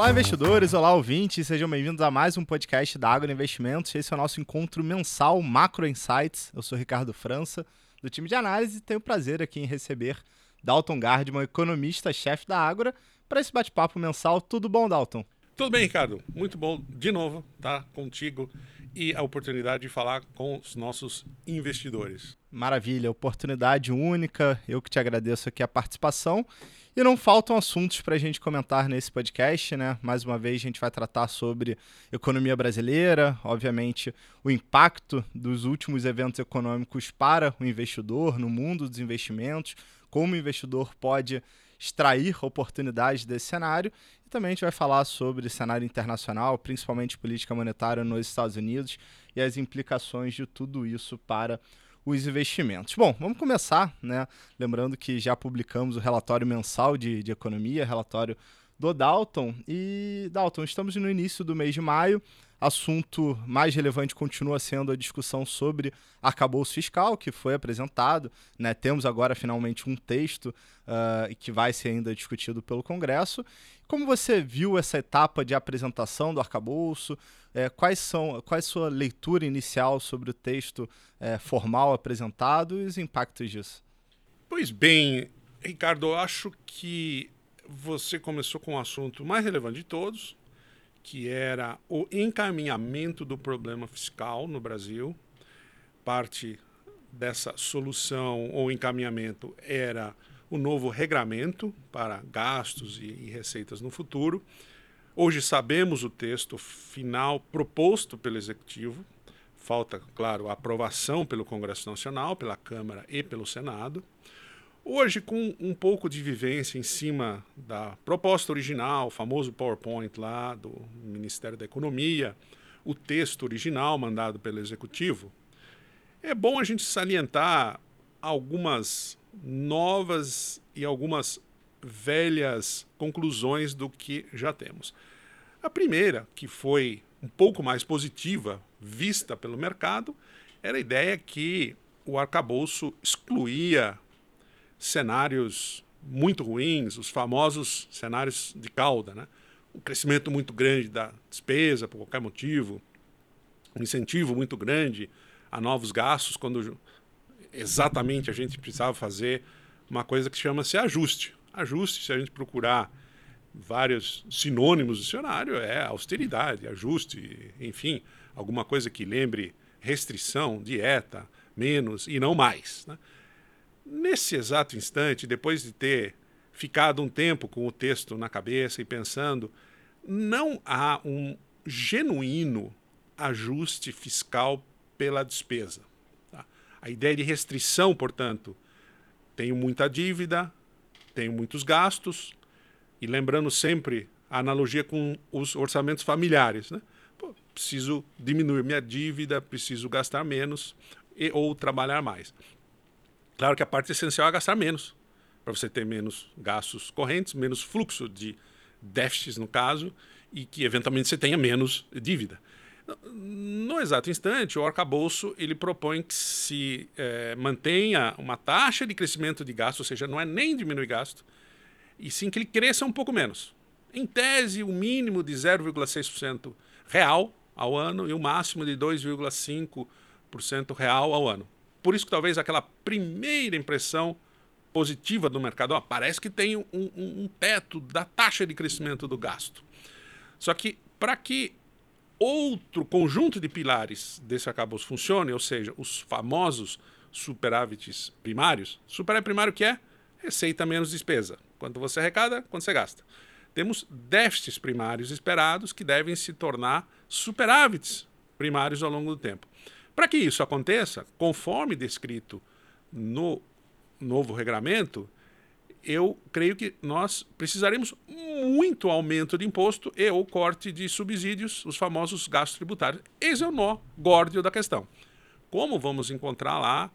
Olá, investidores! Olá, ouvintes! Sejam bem-vindos a mais um podcast da Água Investimentos. Esse é o nosso encontro mensal Macro Insights. Eu sou Ricardo França, do time de análise, e tenho o prazer aqui em receber Dalton Gardman, economista-chefe da Ágora, para esse bate-papo mensal. Tudo bom, Dalton? Tudo bem, Ricardo. Muito bom de novo estar contigo e a oportunidade de falar com os nossos investidores. Maravilha, oportunidade única. Eu que te agradeço aqui a participação. E não faltam assuntos para a gente comentar nesse podcast, né? Mais uma vez a gente vai tratar sobre economia brasileira, obviamente o impacto dos últimos eventos econômicos para o investidor no mundo dos investimentos, como o investidor pode extrair oportunidades desse cenário. E também a gente vai falar sobre cenário internacional, principalmente política monetária nos Estados Unidos e as implicações de tudo isso para os investimentos. Bom, vamos começar, né? Lembrando que já publicamos o relatório mensal de, de economia, relatório do Dalton. E, Dalton, estamos no início do mês de maio assunto mais relevante continua sendo a discussão sobre arcabouço fiscal, que foi apresentado. Né? Temos agora finalmente um texto uh, que vai ser ainda discutido pelo Congresso. Como você viu essa etapa de apresentação do arcabouço? É, quais são qual é a sua leitura inicial sobre o texto é, formal apresentado e os impactos disso? Pois bem, Ricardo, eu acho que você começou com o assunto mais relevante de todos, que era o encaminhamento do problema fiscal no Brasil. Parte dessa solução ou encaminhamento era o novo regramento para gastos e, e receitas no futuro. Hoje sabemos o texto final proposto pelo Executivo. Falta, claro, a aprovação pelo Congresso Nacional, pela Câmara e pelo Senado. Hoje, com um pouco de vivência em cima da proposta original, o famoso PowerPoint lá do Ministério da Economia, o texto original mandado pelo Executivo, é bom a gente salientar algumas novas e algumas velhas conclusões do que já temos. A primeira, que foi um pouco mais positiva, vista pelo mercado, era a ideia que o arcabouço excluía cenários muito ruins, os famosos cenários de cauda, né? um crescimento muito grande da despesa por qualquer motivo, um incentivo muito grande a novos gastos, quando exatamente a gente precisava fazer uma coisa que chama-se ajuste. Ajuste, se a gente procurar vários sinônimos do dicionário, é austeridade, ajuste, enfim, alguma coisa que lembre restrição, dieta, menos e não mais. Né? Nesse exato instante, depois de ter ficado um tempo com o texto na cabeça e pensando, não há um genuíno ajuste fiscal pela despesa. Tá? A ideia de restrição, portanto, tenho muita dívida, tenho muitos gastos, e lembrando sempre a analogia com os orçamentos familiares. Né? Pô, preciso diminuir minha dívida, preciso gastar menos e, ou trabalhar mais. Claro que a parte essencial é gastar menos, para você ter menos gastos correntes, menos fluxo de déficits, no caso, e que eventualmente você tenha menos dívida. No exato instante, o arcabouço ele propõe que se é, mantenha uma taxa de crescimento de gasto, ou seja, não é nem diminuir gasto, e sim que ele cresça um pouco menos. Em tese, o um mínimo de 0,6% real ao ano e o um máximo de 2,5% real ao ano. Por isso que talvez aquela primeira impressão positiva do mercado, ó, parece que tem um, um, um teto da taxa de crescimento do gasto. Só que para que outro conjunto de pilares desse arcabouço funcione, ou seja, os famosos superávites primários, superávit primário que é receita menos despesa. Quanto você arrecada, quanto você gasta. Temos déficits primários esperados que devem se tornar superávites primários ao longo do tempo. Para que isso aconteça, conforme descrito no novo regulamento, eu creio que nós precisaremos muito aumento de imposto e ou corte de subsídios, os famosos gastos tributários. Esse é o nó górdio da questão. Como vamos encontrar lá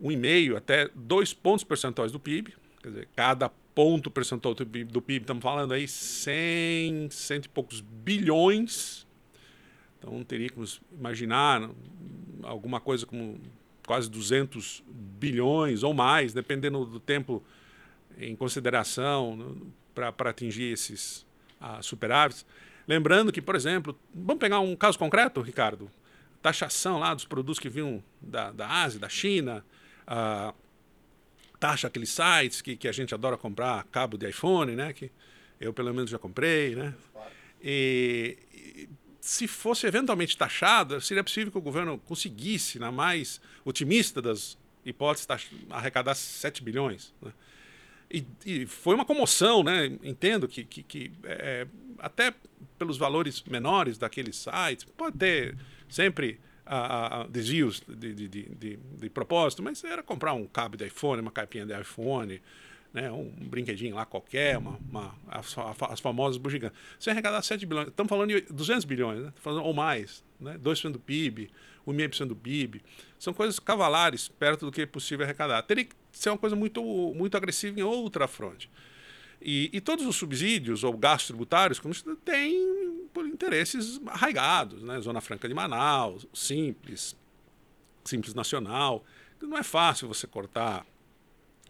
um e meio até dois pontos percentuais do PIB, quer dizer, cada ponto percentual do PIB, do PIB estamos falando aí 100, cento e poucos bilhões então teríamos imaginar alguma coisa como quase 200 bilhões ou mais, dependendo do tempo em consideração, para atingir esses a superávites. Lembrando que, por exemplo, vamos pegar um caso concreto, Ricardo, taxação lá dos produtos que vinham da, da Ásia, da China, a taxa aqueles sites que, que a gente adora comprar cabo de iPhone, né? Que eu pelo menos já comprei, né? E, e se fosse eventualmente taxada, seria possível que o governo conseguisse, na mais otimista das hipóteses, arrecadar 7 bilhões. Né? E, e, foi uma comoção, né? Entendo que, que, que é, até pelos valores menores daqueles sites, pode ter sempre a, a desvios de, de, de, de, propósito, mas era comprar um cabo de iPhone, uma capinha de iPhone, né, um brinquedinho lá qualquer, uma, uma as, as, famosas bugigantes. Você arrecadar 7 bilhões, estamos falando de 200 bilhões, né, ou mais, né, 2% do PIB, 1,5% do PIB, são coisas cavalares perto do que é possível arrecadar. Teria que ser uma coisa muito, muito agressiva em outra fronte. E, e todos os subsídios ou gastos tributários, como têm por interesses arraigados, né? Zona Franca de Manaus, Simples, Simples Nacional. Não é fácil você cortar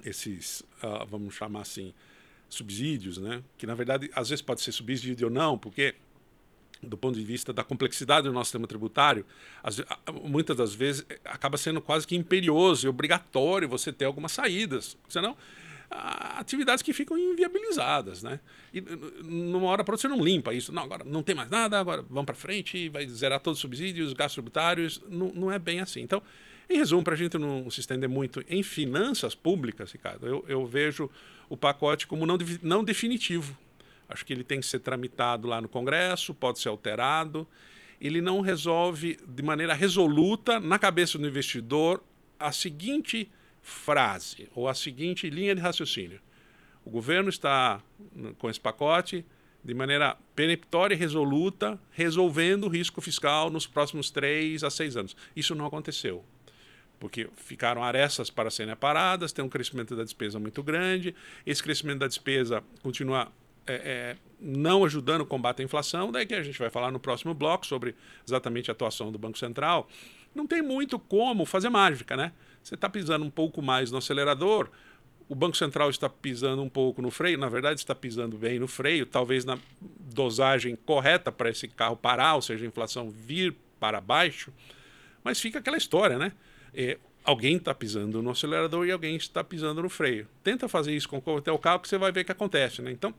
esses, uh, vamos chamar assim, subsídios, né? Que na verdade às vezes pode ser subsídio ou não, porque do ponto de vista da complexidade do nosso sistema tributário, as, muitas das vezes acaba sendo quase que imperioso e obrigatório você ter algumas saídas, senão atividades que ficam inviabilizadas, né? E numa hora para outra você não limpa isso. Não, agora não tem mais nada, agora vamos para frente, vai zerar todos os subsídios, gastos tributários. Não, não é bem assim. Então, em resumo, para a gente não se estender muito em finanças públicas, Ricardo, eu, eu vejo o pacote como não, não definitivo. Acho que ele tem que ser tramitado lá no Congresso, pode ser alterado. Ele não resolve de maneira resoluta, na cabeça do investidor, a seguinte frase ou a seguinte linha de raciocínio. O governo está com esse pacote de maneira peremptória e resoluta, resolvendo o risco fiscal nos próximos três a seis anos. Isso não aconteceu, porque ficaram arestas para serem aparadas, tem um crescimento da despesa muito grande, esse crescimento da despesa continua é, é, não ajudando o combate à inflação, daí que a gente vai falar no próximo bloco sobre exatamente a atuação do Banco Central. Não tem muito como fazer mágica, né? Você está pisando um pouco mais no acelerador, o Banco Central está pisando um pouco no freio, na verdade está pisando bem no freio, talvez na dosagem correta para esse carro parar, ou seja, a inflação vir para baixo, mas fica aquela história, né? É, alguém está pisando no acelerador e alguém está pisando no freio. Tenta fazer isso com o carro que você vai ver o que acontece, né? Então,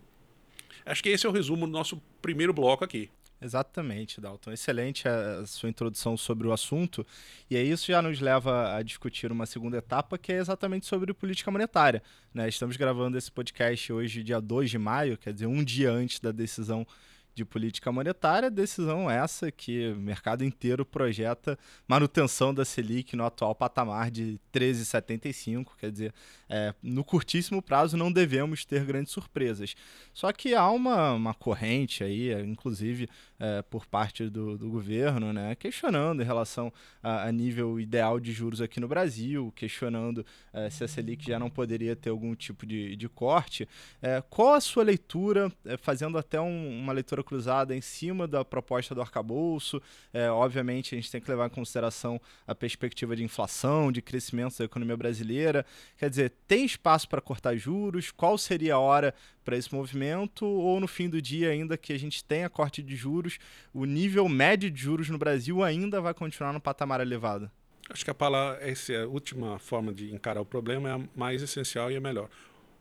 acho que esse é o resumo do nosso primeiro bloco aqui. Exatamente, Dalton. Excelente a sua introdução sobre o assunto. E aí isso já nos leva a discutir uma segunda etapa, que é exatamente sobre política monetária. Né? Estamos gravando esse podcast hoje, dia 2 de maio, quer dizer, um dia antes da decisão de política monetária, decisão essa que o mercado inteiro projeta manutenção da Selic no atual patamar de 13,75, quer dizer, é, no curtíssimo prazo não devemos ter grandes surpresas. Só que há uma, uma corrente aí, inclusive é, por parte do, do, governo, né, questionando em relação a, a, nível ideal de juros aqui no Brasil, questionando é, se a Selic já não poderia ter algum tipo de, de corte. É, qual a sua leitura, fazendo até um, uma leitura cruzada em cima da proposta do arcabouço? Obviamente, a gente tem que levar em consideração a perspectiva de inflação, de crescimento da economia brasileira. Quer dizer, tem espaço para cortar juros? Qual seria a hora para esse movimento? Ou no fim do dia, ainda que a gente tenha corte de juros, o nível médio de juros no Brasil ainda vai continuar no patamar elevado? Acho que a palavra, essa é a última forma de encarar o problema, é a mais essencial e a melhor.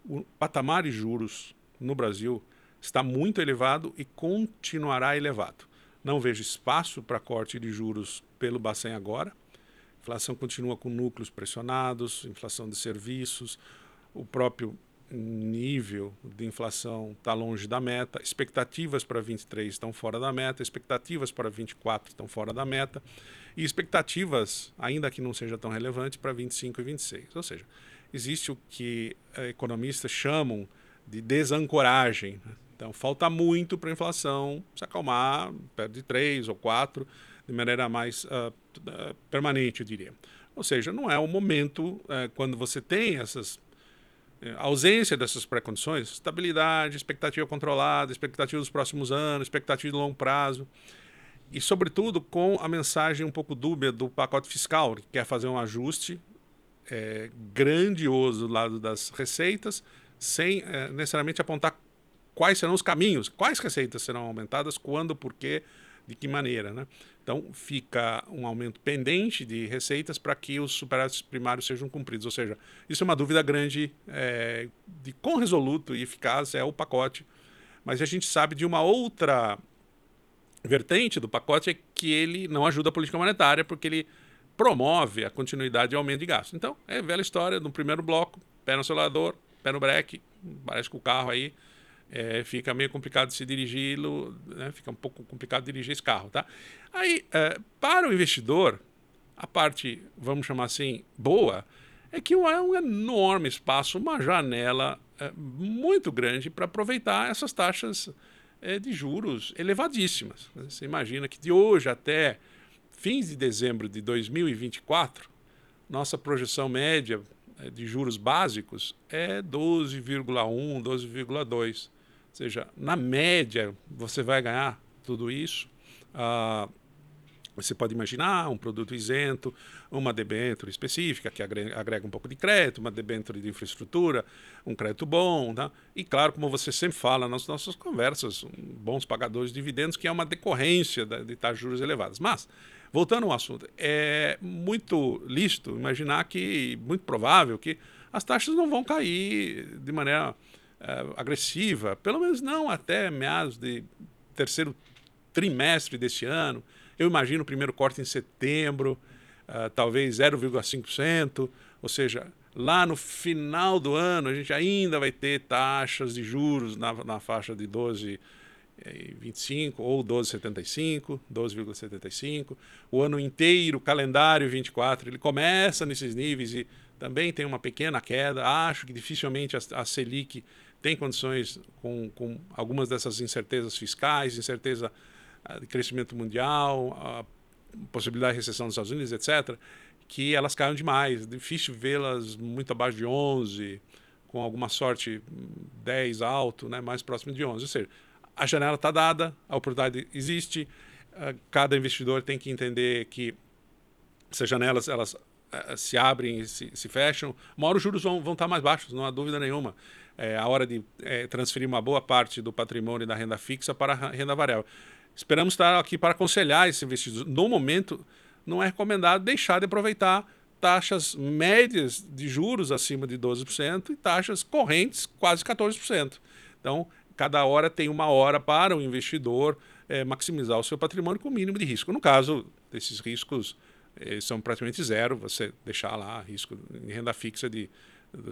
O patamar de juros no Brasil está muito elevado e continuará elevado. Não vejo espaço para corte de juros pelo Bacen agora. A inflação continua com núcleos pressionados, inflação de serviços, o próprio nível de inflação está longe da meta, expectativas para 23 estão fora da meta, expectativas para 24 estão fora da meta e expectativas, ainda que não seja tão relevante, para 25 e 26. Ou seja, existe o que economistas chamam de desancoragem. Né? Então, falta muito para a inflação se acalmar, perto de 3 ou 4, de maneira mais uh, permanente, eu diria. Ou seja, não é o momento, uh, quando você tem essas a ausência dessas pré-condições, estabilidade, expectativa controlada, expectativa dos próximos anos, expectativa de longo prazo, e, sobretudo, com a mensagem um pouco dúbia do pacote fiscal, que quer fazer um ajuste é, grandioso do lado das receitas, sem é, necessariamente apontar quais serão os caminhos, quais receitas serão aumentadas, quando, por quê, de que maneira. Né? Então, fica um aumento pendente de receitas para que os superávites primários sejam cumpridos. Ou seja, isso é uma dúvida grande é, de quão resoluto e eficaz é o pacote. Mas a gente sabe de uma outra vertente do pacote é que ele não ajuda a política monetária, porque ele promove a continuidade e aumento de gastos. Então, é velha história, no primeiro bloco, pé no acelerador, pé no breque, parece que o carro aí é, fica meio complicado se dirigi-lo, né? fica um pouco complicado dirigir esse carro. Tá? Aí, é, para o investidor, a parte, vamos chamar assim, boa, é que é um enorme espaço, uma janela é, muito grande para aproveitar essas taxas é, de juros elevadíssimas. Você imagina que de hoje até fins de dezembro de 2024, nossa projeção média é, de juros básicos é 12,1, 12,2. Ou seja, na média, você vai ganhar tudo isso. Ah, você pode imaginar um produto isento, uma debênture específica que agrega um pouco de crédito, uma debênture de infraestrutura, um crédito bom. Tá? E claro, como você sempre fala nas nossas conversas, bons pagadores de dividendos, que é uma decorrência de de juros elevadas. Mas, voltando ao assunto, é muito lícito imaginar que, muito provável que as taxas não vão cair de maneira é, agressiva, pelo menos não até meados de terceiro trimestre deste ano. Eu imagino o primeiro corte em setembro, uh, talvez 0,5%, ou seja, lá no final do ano a gente ainda vai ter taxas de juros na, na faixa de 12,25 eh, ou 12,75, 12,75. O ano inteiro, calendário 24, ele começa nesses níveis e também tem uma pequena queda. Acho que dificilmente a, a Selic tem condições com, com algumas dessas incertezas fiscais, incerteza de crescimento mundial, a possibilidade de recessão dos Estados Unidos, etc., que elas caiam demais. Difícil vê-las muito abaixo de 11, com alguma sorte 10 alto, né, mais próximo de 11. Ou seja, a janela está dada, a oportunidade existe, cada investidor tem que entender que essas janelas elas se abrem e se, se fecham, uma hora os juros vão, vão estar mais baixos, não há dúvida nenhuma. É a hora de é, transferir uma boa parte do patrimônio da renda fixa para a renda variável. Esperamos estar aqui para aconselhar esses investidores. No momento, não é recomendado deixar de aproveitar taxas médias de juros acima de 12% e taxas correntes quase 14%. Então, cada hora tem uma hora para o investidor é, maximizar o seu patrimônio com o mínimo de risco. No caso desses riscos, são praticamente zero, você deixar lá risco em renda fixa de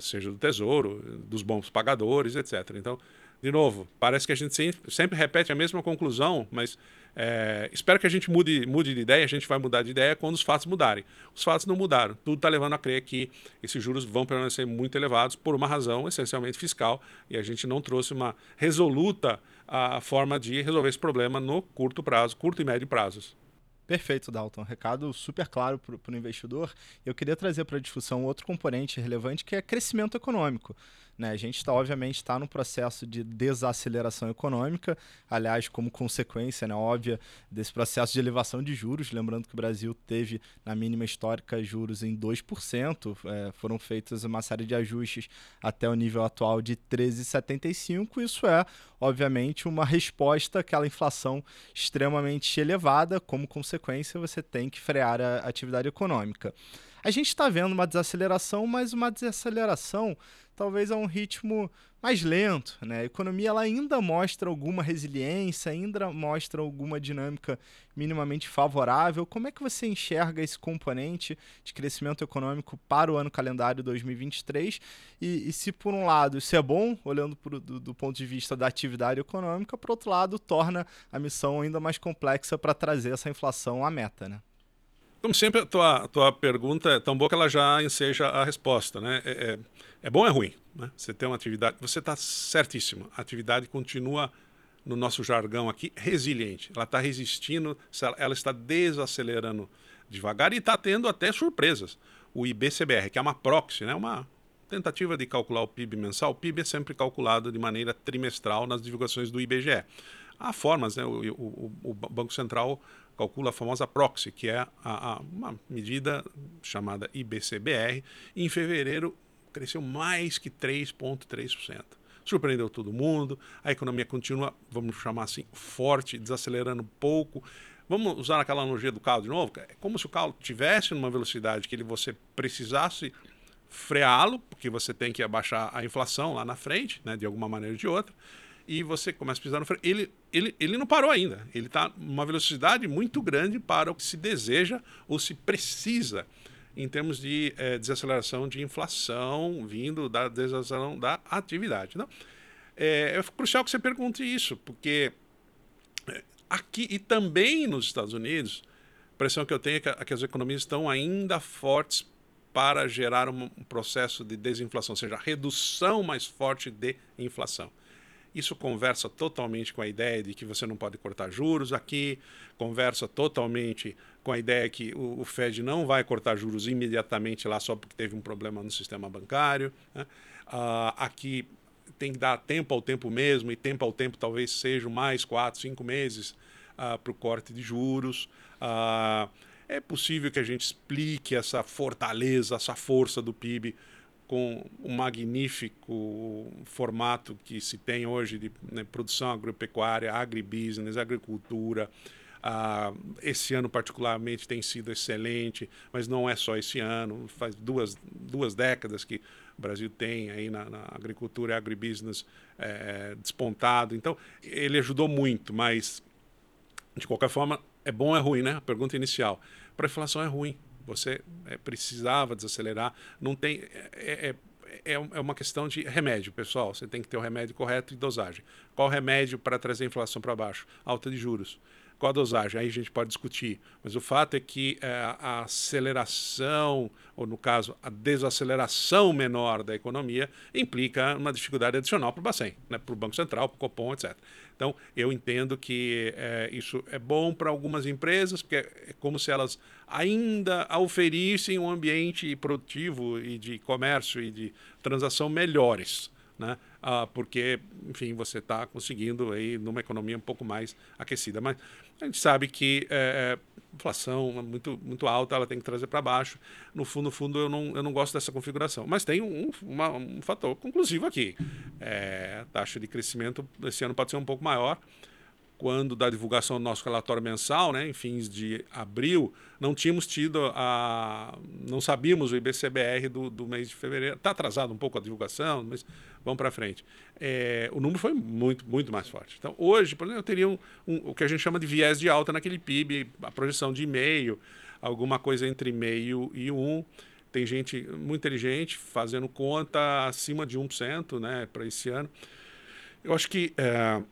seja do tesouro, dos bons pagadores, etc. Então, de novo, parece que a gente sempre, sempre repete a mesma conclusão, mas é, espero que a gente mude, mude de ideia, a gente vai mudar de ideia quando os fatos mudarem. Os fatos não mudaram, tudo está levando a crer que esses juros vão permanecer muito elevados por uma razão essencialmente fiscal e a gente não trouxe uma resoluta a forma de resolver esse problema no curto prazo, curto e médio prazos. Perfeito, Dalton. Recado super claro para o investidor. Eu queria trazer para a discussão outro componente relevante que é crescimento econômico. Né? A gente está, obviamente, está num processo de desaceleração econômica, aliás, como consequência né, óbvia desse processo de elevação de juros. Lembrando que o Brasil teve, na mínima histórica, juros em 2%, é, foram feitas uma série de ajustes até o nível atual de 13,75%. Isso é, obviamente, uma resposta àquela inflação extremamente elevada. Como consequência, você tem que frear a atividade econômica. A gente está vendo uma desaceleração, mas uma desaceleração talvez a um ritmo mais lento. Né? A economia ela ainda mostra alguma resiliência, ainda mostra alguma dinâmica minimamente favorável. Como é que você enxerga esse componente de crescimento econômico para o ano calendário 2023? E, e se, por um lado, isso é bom, olhando pro, do, do ponto de vista da atividade econômica, por outro lado, torna a missão ainda mais complexa para trazer essa inflação à meta. Né? Como sempre, a tua, tua pergunta é tão boa que ela já enseja a resposta. Né? É, é, é bom ou é ruim? Né? Você tem uma atividade. Você está certíssimo. A atividade continua, no nosso jargão aqui, resiliente. Ela está resistindo, ela está desacelerando devagar e está tendo até surpresas. O IBCBR, que é uma proxy, né? uma tentativa de calcular o PIB mensal. O PIB é sempre calculado de maneira trimestral nas divulgações do IBGE. Há formas, né? o, o, o Banco Central calcula a famosa proxy, que é a, a, uma medida chamada IBCBR. Em fevereiro cresceu mais que 3,3%. surpreendeu todo mundo, a economia continua, vamos chamar assim, forte, desacelerando um pouco. Vamos usar aquela analogia do carro de novo? É como se o carro tivesse numa velocidade que ele, você precisasse freá-lo, porque você tem que abaixar a inflação lá na frente, né, de alguma maneira ou de outra, e você começa a pisar no freio. Ele, ele, ele não parou ainda. Ele está numa velocidade muito grande para o que se deseja ou se precisa em termos de é, desaceleração de inflação vindo da desaceleração da atividade. Não? É, é crucial que você pergunte isso, porque é, aqui e também nos Estados Unidos, a impressão que eu tenho é que, é que as economias estão ainda fortes para gerar um, um processo de desinflação, ou seja, redução mais forte de inflação. Isso conversa totalmente com a ideia de que você não pode cortar juros aqui, conversa totalmente com a ideia que o, o Fed não vai cortar juros imediatamente lá só porque teve um problema no sistema bancário. Né? Uh, aqui tem que dar tempo ao tempo mesmo, e tempo ao tempo talvez sejam mais quatro, cinco meses ah, para o corte de juros. Uh, é possível que a gente explique essa fortaleza, essa força do PIB com o magnífico formato que se tem hoje de né, produção agropecuária, agribusiness, agricultura. Ah, esse ano, particularmente, tem sido excelente, mas não é só esse ano, faz duas, duas décadas que o Brasil tem aí na, na agricultura e agribusiness é, despontado. Então, ele ajudou muito, mas, de qualquer forma, é bom ou é ruim, né? A pergunta inicial. Para a inflação é ruim você é, precisava desacelerar. Não tem. É, é, é, uma questão de remédio, pessoal. Você tem que ter o remédio correto e dosagem. Qual remédio para trazer a inflação para baixo? Alta de juros. Qual a dosagem? Aí a gente pode discutir. Mas o fato é que é, a aceleração, ou no caso, a desaceleração menor da economia, implica uma dificuldade adicional para o Bacen, né? para o Banco Central, para o Copom, etc. Então, eu entendo que é, isso é bom para algumas empresas, porque é como se elas ainda oferissem um ambiente produtivo e de comércio e de transação melhores né? Ah, porque, enfim, você está conseguindo aí numa economia um pouco mais aquecida. Mas a gente sabe que é, inflação muito, muito alta, ela tem que trazer para baixo. No fundo, no fundo, eu não, eu não gosto dessa configuração. Mas tem um, uma, um fator conclusivo aqui. É, a taxa de crescimento esse ano pode ser um pouco maior quando da divulgação do nosso relatório mensal, né, em fins de abril, não tínhamos tido a. não sabíamos o IBCBR do, do mês de fevereiro. Está atrasado um pouco a divulgação, mas vamos para frente. É, o número foi muito, muito mais forte. Então, hoje, por exemplo, eu teria um, um, o que a gente chama de viés de alta naquele PIB, a projeção de meio, alguma coisa entre meio e um. Tem gente muito inteligente fazendo conta acima de 1% né, para esse ano. Eu acho que. É,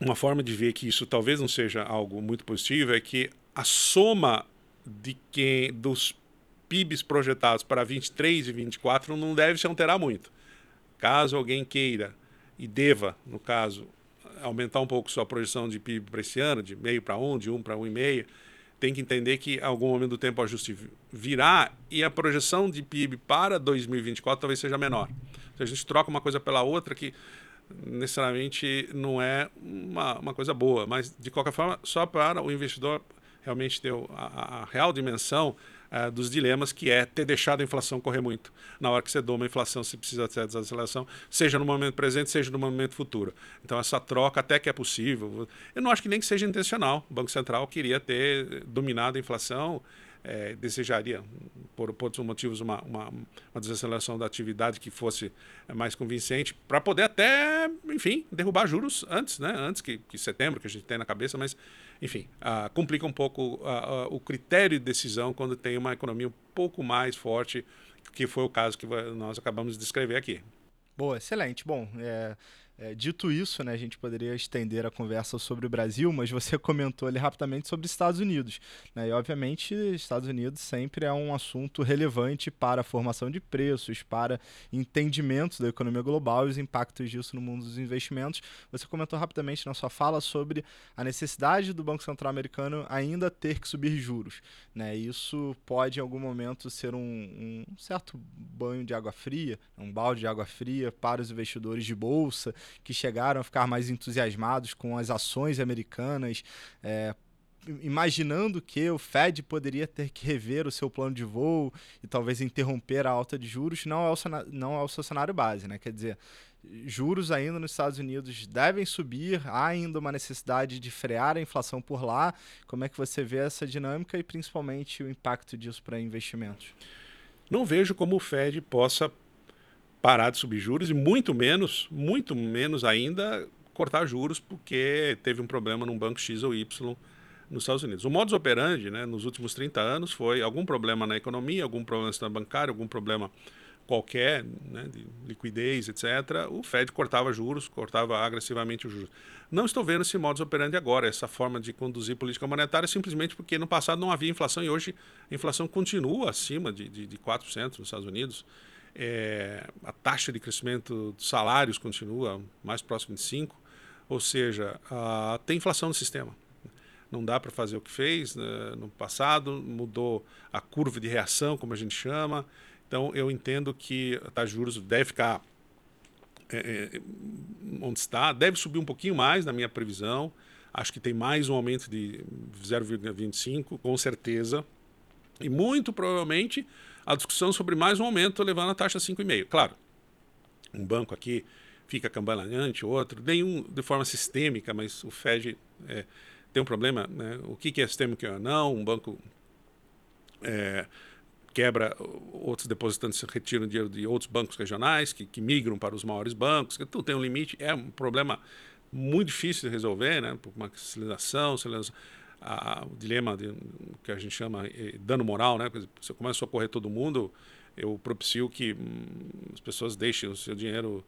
uma forma de ver que isso talvez não seja algo muito positivo é que a soma de quem dos PIBs projetados para 23 e 24 não deve se alterar muito. Caso alguém queira e deva, no caso, aumentar um pouco sua projeção de PIB para esse ano, de meio para um, de um para um e meio, tem que entender que algum momento do tempo o ajuste virá e a projeção de PIB para 2024 talvez seja menor. Se a gente troca uma coisa pela outra, que necessariamente não é uma, uma coisa boa, mas de qualquer forma, só para o investidor realmente ter a, a real dimensão uh, dos dilemas, que é ter deixado a inflação correr muito. Na hora que você doma a inflação, você precisa ter a desaceleração, seja no momento presente, seja no momento futuro. Então, essa troca até que é possível. Eu não acho que nem que seja intencional. O Banco Central queria ter dominado a inflação é, desejaria, por, por outros motivos, uma, uma, uma, desaceleração da atividade que fosse mais convincente, para poder até, enfim, derrubar juros antes, né? antes que, que setembro, que a gente tem na cabeça, mas, enfim, complica um pouco o critério de decisão quando tem uma economia um pouco mais forte, que foi o caso que nós acabamos de descrever aqui. Boa, excelente. Bom, é, é, dito isso, né, a gente poderia estender a conversa sobre o Brasil, mas você comentou ali rapidamente sobre Estados Unidos. Né, e, obviamente, Estados Unidos sempre é um assunto relevante para a formação de preços, para entendimento da economia global e os impactos disso no mundo dos investimentos. Você comentou rapidamente na sua fala sobre a necessidade do Banco Central americano ainda ter que subir juros. Né, isso pode, em algum momento, ser um, um certo banho de água fria, um balde de água fria para os investidores de bolsa que chegaram a ficar mais entusiasmados com as ações americanas, é, imaginando que o Fed poderia ter que rever o seu plano de voo e talvez interromper a alta de juros, não é o, não é o seu cenário base, né? Quer dizer, juros ainda nos Estados Unidos devem subir, há ainda uma necessidade de frear a inflação por lá. Como é que você vê essa dinâmica e principalmente o impacto disso para investimentos? Não vejo como o Fed possa parar de subir juros e muito menos, muito menos ainda cortar juros porque teve um problema num banco X ou Y nos Estados Unidos. O modus operandi, né, nos últimos 30 anos foi algum problema na economia, algum problema no sistema bancário, algum problema qualquer, né, de liquidez, etc., o Fed cortava juros, cortava agressivamente os juros. Não estou vendo esse modus operandi agora, essa forma de conduzir política monetária, simplesmente porque no passado não havia inflação e hoje a inflação continua acima de, de, de 4% nos Estados Unidos. É, a taxa de crescimento dos salários continua mais próximo de 5%, ou seja, a, tem inflação no sistema. Não dá para fazer o que fez né, no passado, mudou a curva de reação, como a gente chama, então, eu entendo que a taxa de juros deve ficar é, é onde está, deve subir um pouquinho mais na minha previsão. Acho que tem mais um aumento de 0,25, com certeza. E muito provavelmente a discussão sobre mais um aumento levando a taxa a 5,5. Claro, um banco aqui fica cambaleante, outro, nenhum de forma sistêmica, mas o FED é, tem um problema. Né? O que, que é sistêmico ou não? Um banco é, quebra, outros depositantes retiram dinheiro de outros bancos regionais, que, que migram para os maiores bancos, tudo tem um limite, é um problema muito difícil de resolver, né? por uma sinalização, a, o dilema de, que a gente chama eh, dano moral, né? Você começa a socorrer todo mundo, eu propicio que hum, as pessoas deixem o seu dinheiro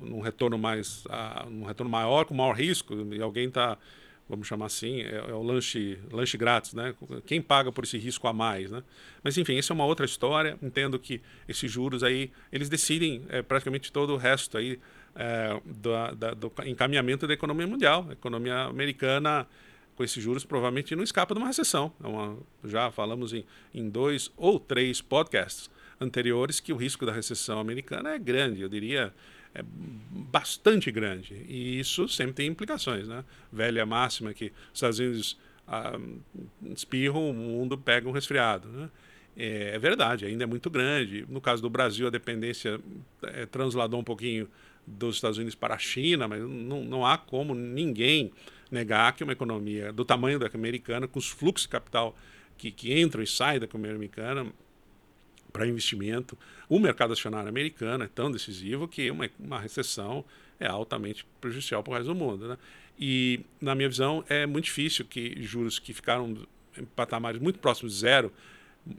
num retorno mais, a, num retorno maior, com maior risco, e alguém está vamos chamar assim, é, é, o lanche, lanche grátis, né? Quem paga por esse risco a mais, né? Mas enfim, isso é uma outra história. Entendo que esses juros aí, eles decidem é, praticamente todo o resto aí é, do, da, do encaminhamento da economia mundial. A economia americana com esses juros provavelmente não escapa de uma recessão. É uma, já falamos em, em dois ou três podcasts anteriores que o risco da recessão americana é grande. Eu diria é bastante grande. E isso sempre tem implicações. Né? Velha máxima que os Estados Unidos ah, espirram, o mundo pega um resfriado. Né? É, é, verdade, ainda é muito grande. No caso do Brasil, a dependência é, transladou um pouquinho dos Estados Unidos para a China, mas não, não há como ninguém negar que uma economia do tamanho da americana, com os fluxos de capital que, que entram e saem da economia americana, para investimento. O mercado acionário americano é tão decisivo que uma, uma recessão é altamente prejudicial para o resto do mundo. Né? E, na minha visão, é muito difícil que juros que ficaram em patamares muito próximos de zero,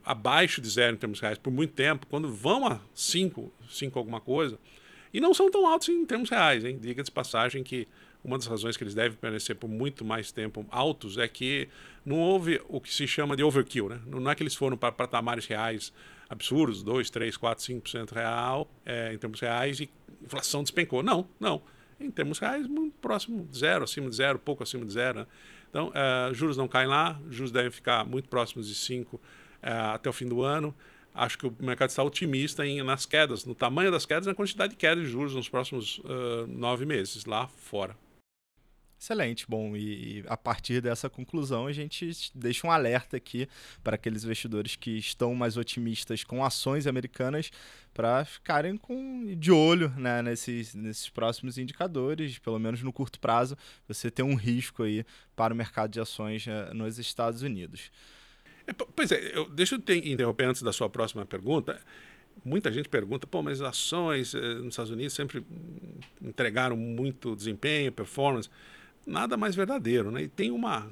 abaixo de zero em termos reais por muito tempo, quando vão a 5, 5 alguma coisa, e não são tão altos em termos reais. Hein? Diga de passagem que uma das razões que eles devem permanecer por muito mais tempo altos é que não houve o que se chama de overkill. Né? Não é que eles foram para patamares reais absurdos, 2, 3, 4, 5% real, é, em termos reais, e inflação despencou. Não, não. Em termos reais, muito próximo de zero, acima de zero, pouco acima de zero. Né? Então, uh, juros não caem lá, juros devem ficar muito próximos de 5 uh, é, até o fim do ano. Acho que o mercado está otimista em, nas quedas, no tamanho das quedas e na quantidade de quedas de juros nos próximos uh, nove meses lá fora. Excelente, bom, e, a partir dessa conclusão a gente deixa um alerta aqui para aqueles investidores que estão mais otimistas com ações americanas para ficarem com, de olho né, nesses, nesses próximos indicadores, pelo menos no curto prazo, você tem um risco aí para o mercado de ações uh, nos Estados Unidos. É, pois é, eu, deixa eu te interromper antes da sua próxima pergunta muita gente pergunta, pô, mas ações eh, nos Estados Unidos sempre entregaram muito desempenho, performance nada mais verdadeiro. Né? E tem uma,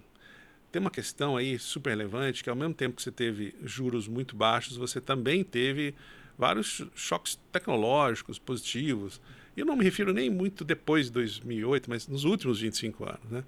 tem uma questão aí super relevante, que ao mesmo tempo que você teve juros muito baixos, você também teve vários choques tecnológicos positivos. E eu não me refiro nem muito depois de 2008, mas nos últimos 25 anos. Né?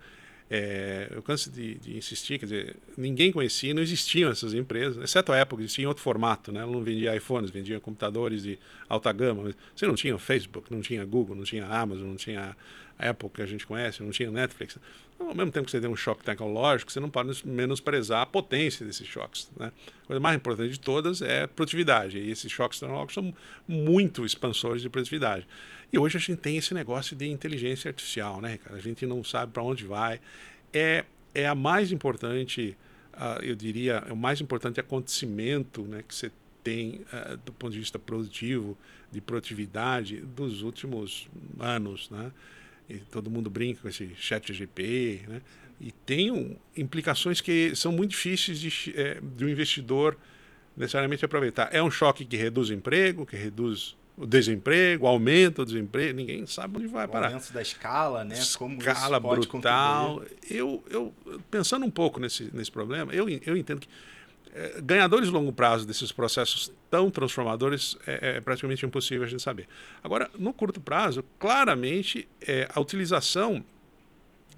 É, eu canso de, de, insistir, quer dizer, ninguém conhecia, não existiam essas empresas, exceto a Apple, existia em outro formato, né? Ela não vendia iPhones, vendia computadores de alta gama. Você não tinha Facebook, não tinha Google, não tinha Amazon, não tinha Apple que a gente conhece, não tinha Netflix. Então, ao mesmo tempo que você tem um choque tecnológico, você não pode menosprezar a potência desses choques. Né? A coisa mais importante de todas é produtividade, e esses choques tecnológicos são muito expansores de produtividade. E hoje a gente tem esse negócio de inteligência artificial, né, cara? A gente não sabe para onde vai. É, é a mais importante, uh, eu diria, é o mais importante acontecimento né, que você tem uh, do ponto de vista produtivo, de produtividade dos últimos anos, né? E todo mundo brinca com esse chat GP, né? E tem um, implicações que são muito difíceis de, é, de um investidor necessariamente aproveitar. É um choque que reduz o emprego, que reduz o desemprego, aumenta o desemprego, ninguém sabe onde vai parar. O aumento da escala, né? Como escala brutal. Eu, eu, pensando um pouco nesse, nesse problema, eu, eu entendo que é, ganhadores de longo prazo desses processos tão transformadores é, é, praticamente impossível a gente saber. Agora, no curto prazo, claramente é, a utilização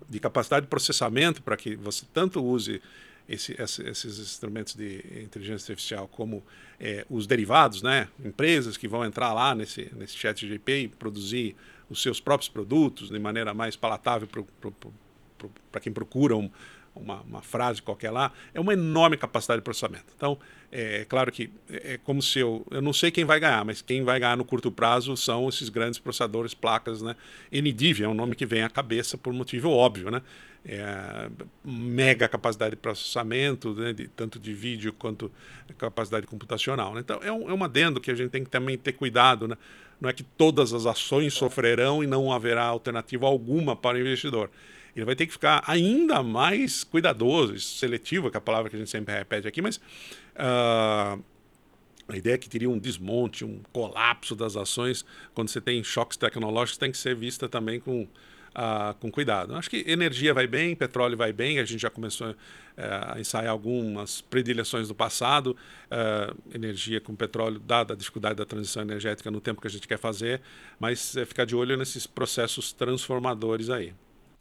de capacidade de processamento para que você tanto use esse, esses instrumentos de inteligência artificial como é, os derivados, né? empresas que vão entrar lá nesse, nesse chat GP e produzir os seus próprios produtos de maneira mais palatável para quem procura um, uma, uma, frase qualquer lá, é uma enorme capacidade de processamento. Então, é, é claro que é, é como se eu. Eu não sei quem vai ganhar, mas quem vai ganhar no curto prazo são esses grandes processadores, placas, né? NDIV é um nome que vem à cabeça por motivo óbvio, né? É, mega capacidade de processamento, né, de, tanto de vídeo quanto capacidade computacional. Né? Então, é um, é um adendo que a gente tem que também ter cuidado. Né? Não é que todas as ações sofrerão e não haverá alternativa alguma para o investidor ele vai ter que ficar ainda mais cuidadoso, seletivo, que é a palavra que a gente sempre repete aqui, mas uh, a ideia é que teria um desmonte, um colapso das ações quando você tem choques tecnológicos tem que ser vista também com, uh, com cuidado. Acho que energia vai bem, petróleo vai bem, a gente já começou uh, a ensaiar algumas predileções do passado, uh, energia com petróleo, dada a dificuldade da transição energética no tempo que a gente quer fazer, mas é ficar de olho nesses processos transformadores aí.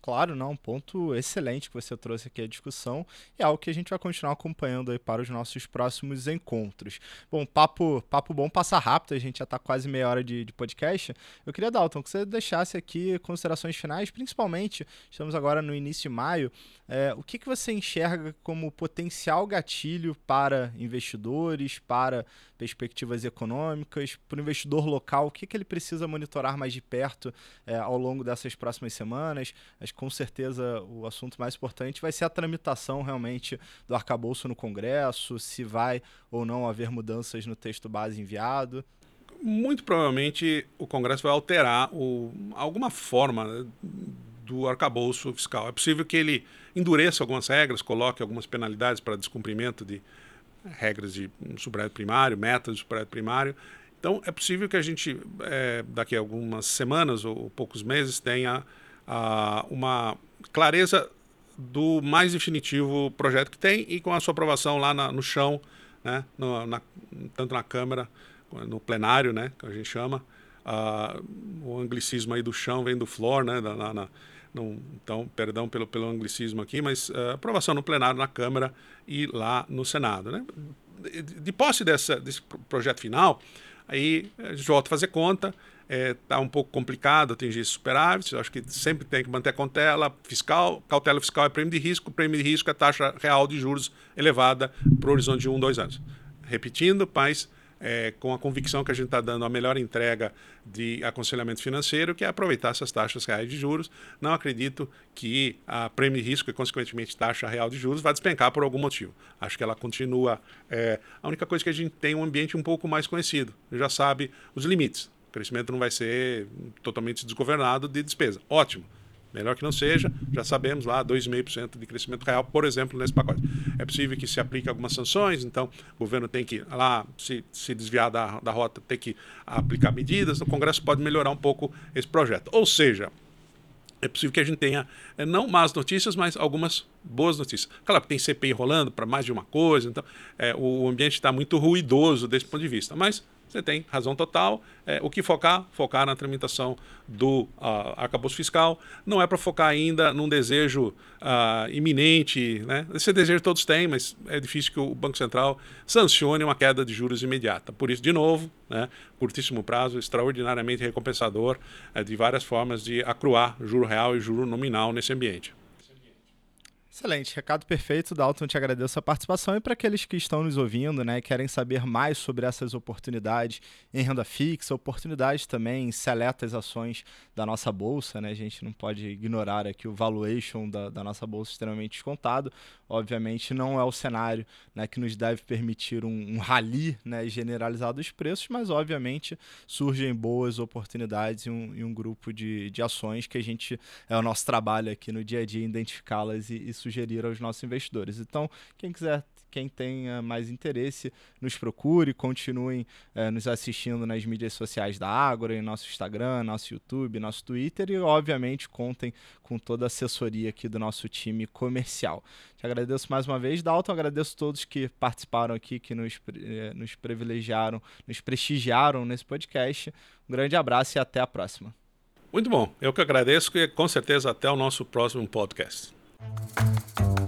Claro, não, um ponto excelente que você trouxe aqui à discussão e é algo que a gente vai continuar acompanhando aí para os nossos próximos encontros. Bom, papo, papo bom passa rápido, a gente já está quase meia hora de, de podcast. Eu queria, Dalton, que você deixasse aqui considerações finais, principalmente, estamos agora no início de maio, é, o que, que você enxerga como potencial gatilho para investidores, para perspectivas econômicas, para o investidor local, o que, que ele precisa monitorar mais de perto é, ao longo dessas próximas semanas? Que com certeza o assunto mais importante vai ser a tramitação realmente do arcabouço no Congresso, se vai ou não haver mudanças no texto base enviado. Muito provavelmente o Congresso vai alterar o, alguma forma né, do arcabouço fiscal. É possível que ele endureça algumas regras, coloque algumas penalidades para descumprimento de regras de um primário, metas de superávit primário. Então, é possível que a gente, é, daqui a algumas semanas ou poucos meses, tenha ah, uma clareza do mais definitivo projeto que tem e com a sua aprovação lá na, no chão, né, no, na, tanto na Câmara, no plenário, né, que a gente chama. Ah, o anglicismo aí do chão vem do floor, né, na, não, então, perdão pelo, pelo anglicismo aqui, mas uh, aprovação no plenário na Câmara e lá no Senado. Né? De, de posse dessa, desse projeto final, aí gente volta a fazer conta, está é, tá um pouco complicado atingir esse superávit, acho que sempre tem que manter a cautela fiscal, cautela fiscal é prêmio de risco, prêmio de risco é taxa real de juros elevada para o horizonte de um, dois anos. Repetindo, mas é, com a convicção que a gente está dando a melhor entrega de aconselhamento financeiro, que é aproveitar essas taxas reais de juros. Não acredito que a prêmio de risco e, consequentemente, taxa real de juros vá despencar por algum motivo. Acho que ela continua. É, a única coisa que a gente tem um ambiente um pouco mais conhecido, já sabe os limites. O crescimento não vai ser totalmente desgovernado de despesa. Ótimo. Melhor que não seja, já sabemos lá 2,5% de crescimento real, por exemplo, nesse pacote. É possível que se aplique algumas sanções, então o governo tem que lá se, se desviar da, da rota, tem que aplicar medidas, o Congresso pode melhorar um pouco esse projeto. Ou seja, é possível que a gente tenha é, não más notícias, mas algumas boas notícias. Claro que tem CPI rolando para mais de uma coisa, então é, o ambiente está muito ruidoso desse ponto de vista, mas você tem razão total. É, o que focar? Focar na tramitação do uh, arcabouço fiscal. Não é para focar ainda num desejo uh, iminente. Né? Esse desejo todos têm, mas é difícil que o Banco Central sancione uma queda de juros imediata. Por isso, de novo, né, curtíssimo prazo, extraordinariamente recompensador é, de várias formas de acruar juro real e juro nominal nesse ambiente. Excelente, recado perfeito, Dalton. Te agradeço a participação e para aqueles que estão nos ouvindo, né, querem saber mais sobre essas oportunidades em renda fixa, oportunidades também em seletas ações da nossa bolsa, né? A gente não pode ignorar aqui o valuation da, da nossa bolsa extremamente descontado. Obviamente, não é o cenário né, que nos deve permitir um, um rally né, generalizado dos preços, mas obviamente surgem boas oportunidades em um, um grupo de, de ações que a gente é o nosso trabalho aqui no dia a dia identificá-las e, e sugerir aos nossos investidores. Então, quem quiser quem tenha mais interesse, nos procure, continuem é, nos assistindo nas mídias sociais da Ágora, em nosso Instagram, nosso YouTube, nosso Twitter e, obviamente, contem com toda a assessoria aqui do nosso time comercial. Te agradeço mais uma vez, Dalton, agradeço a todos que participaram aqui, que nos, eh, nos privilegiaram, nos prestigiaram nesse podcast. Um grande abraço e até a próxima. Muito bom, eu que agradeço e com certeza até o nosso próximo podcast. Thank you.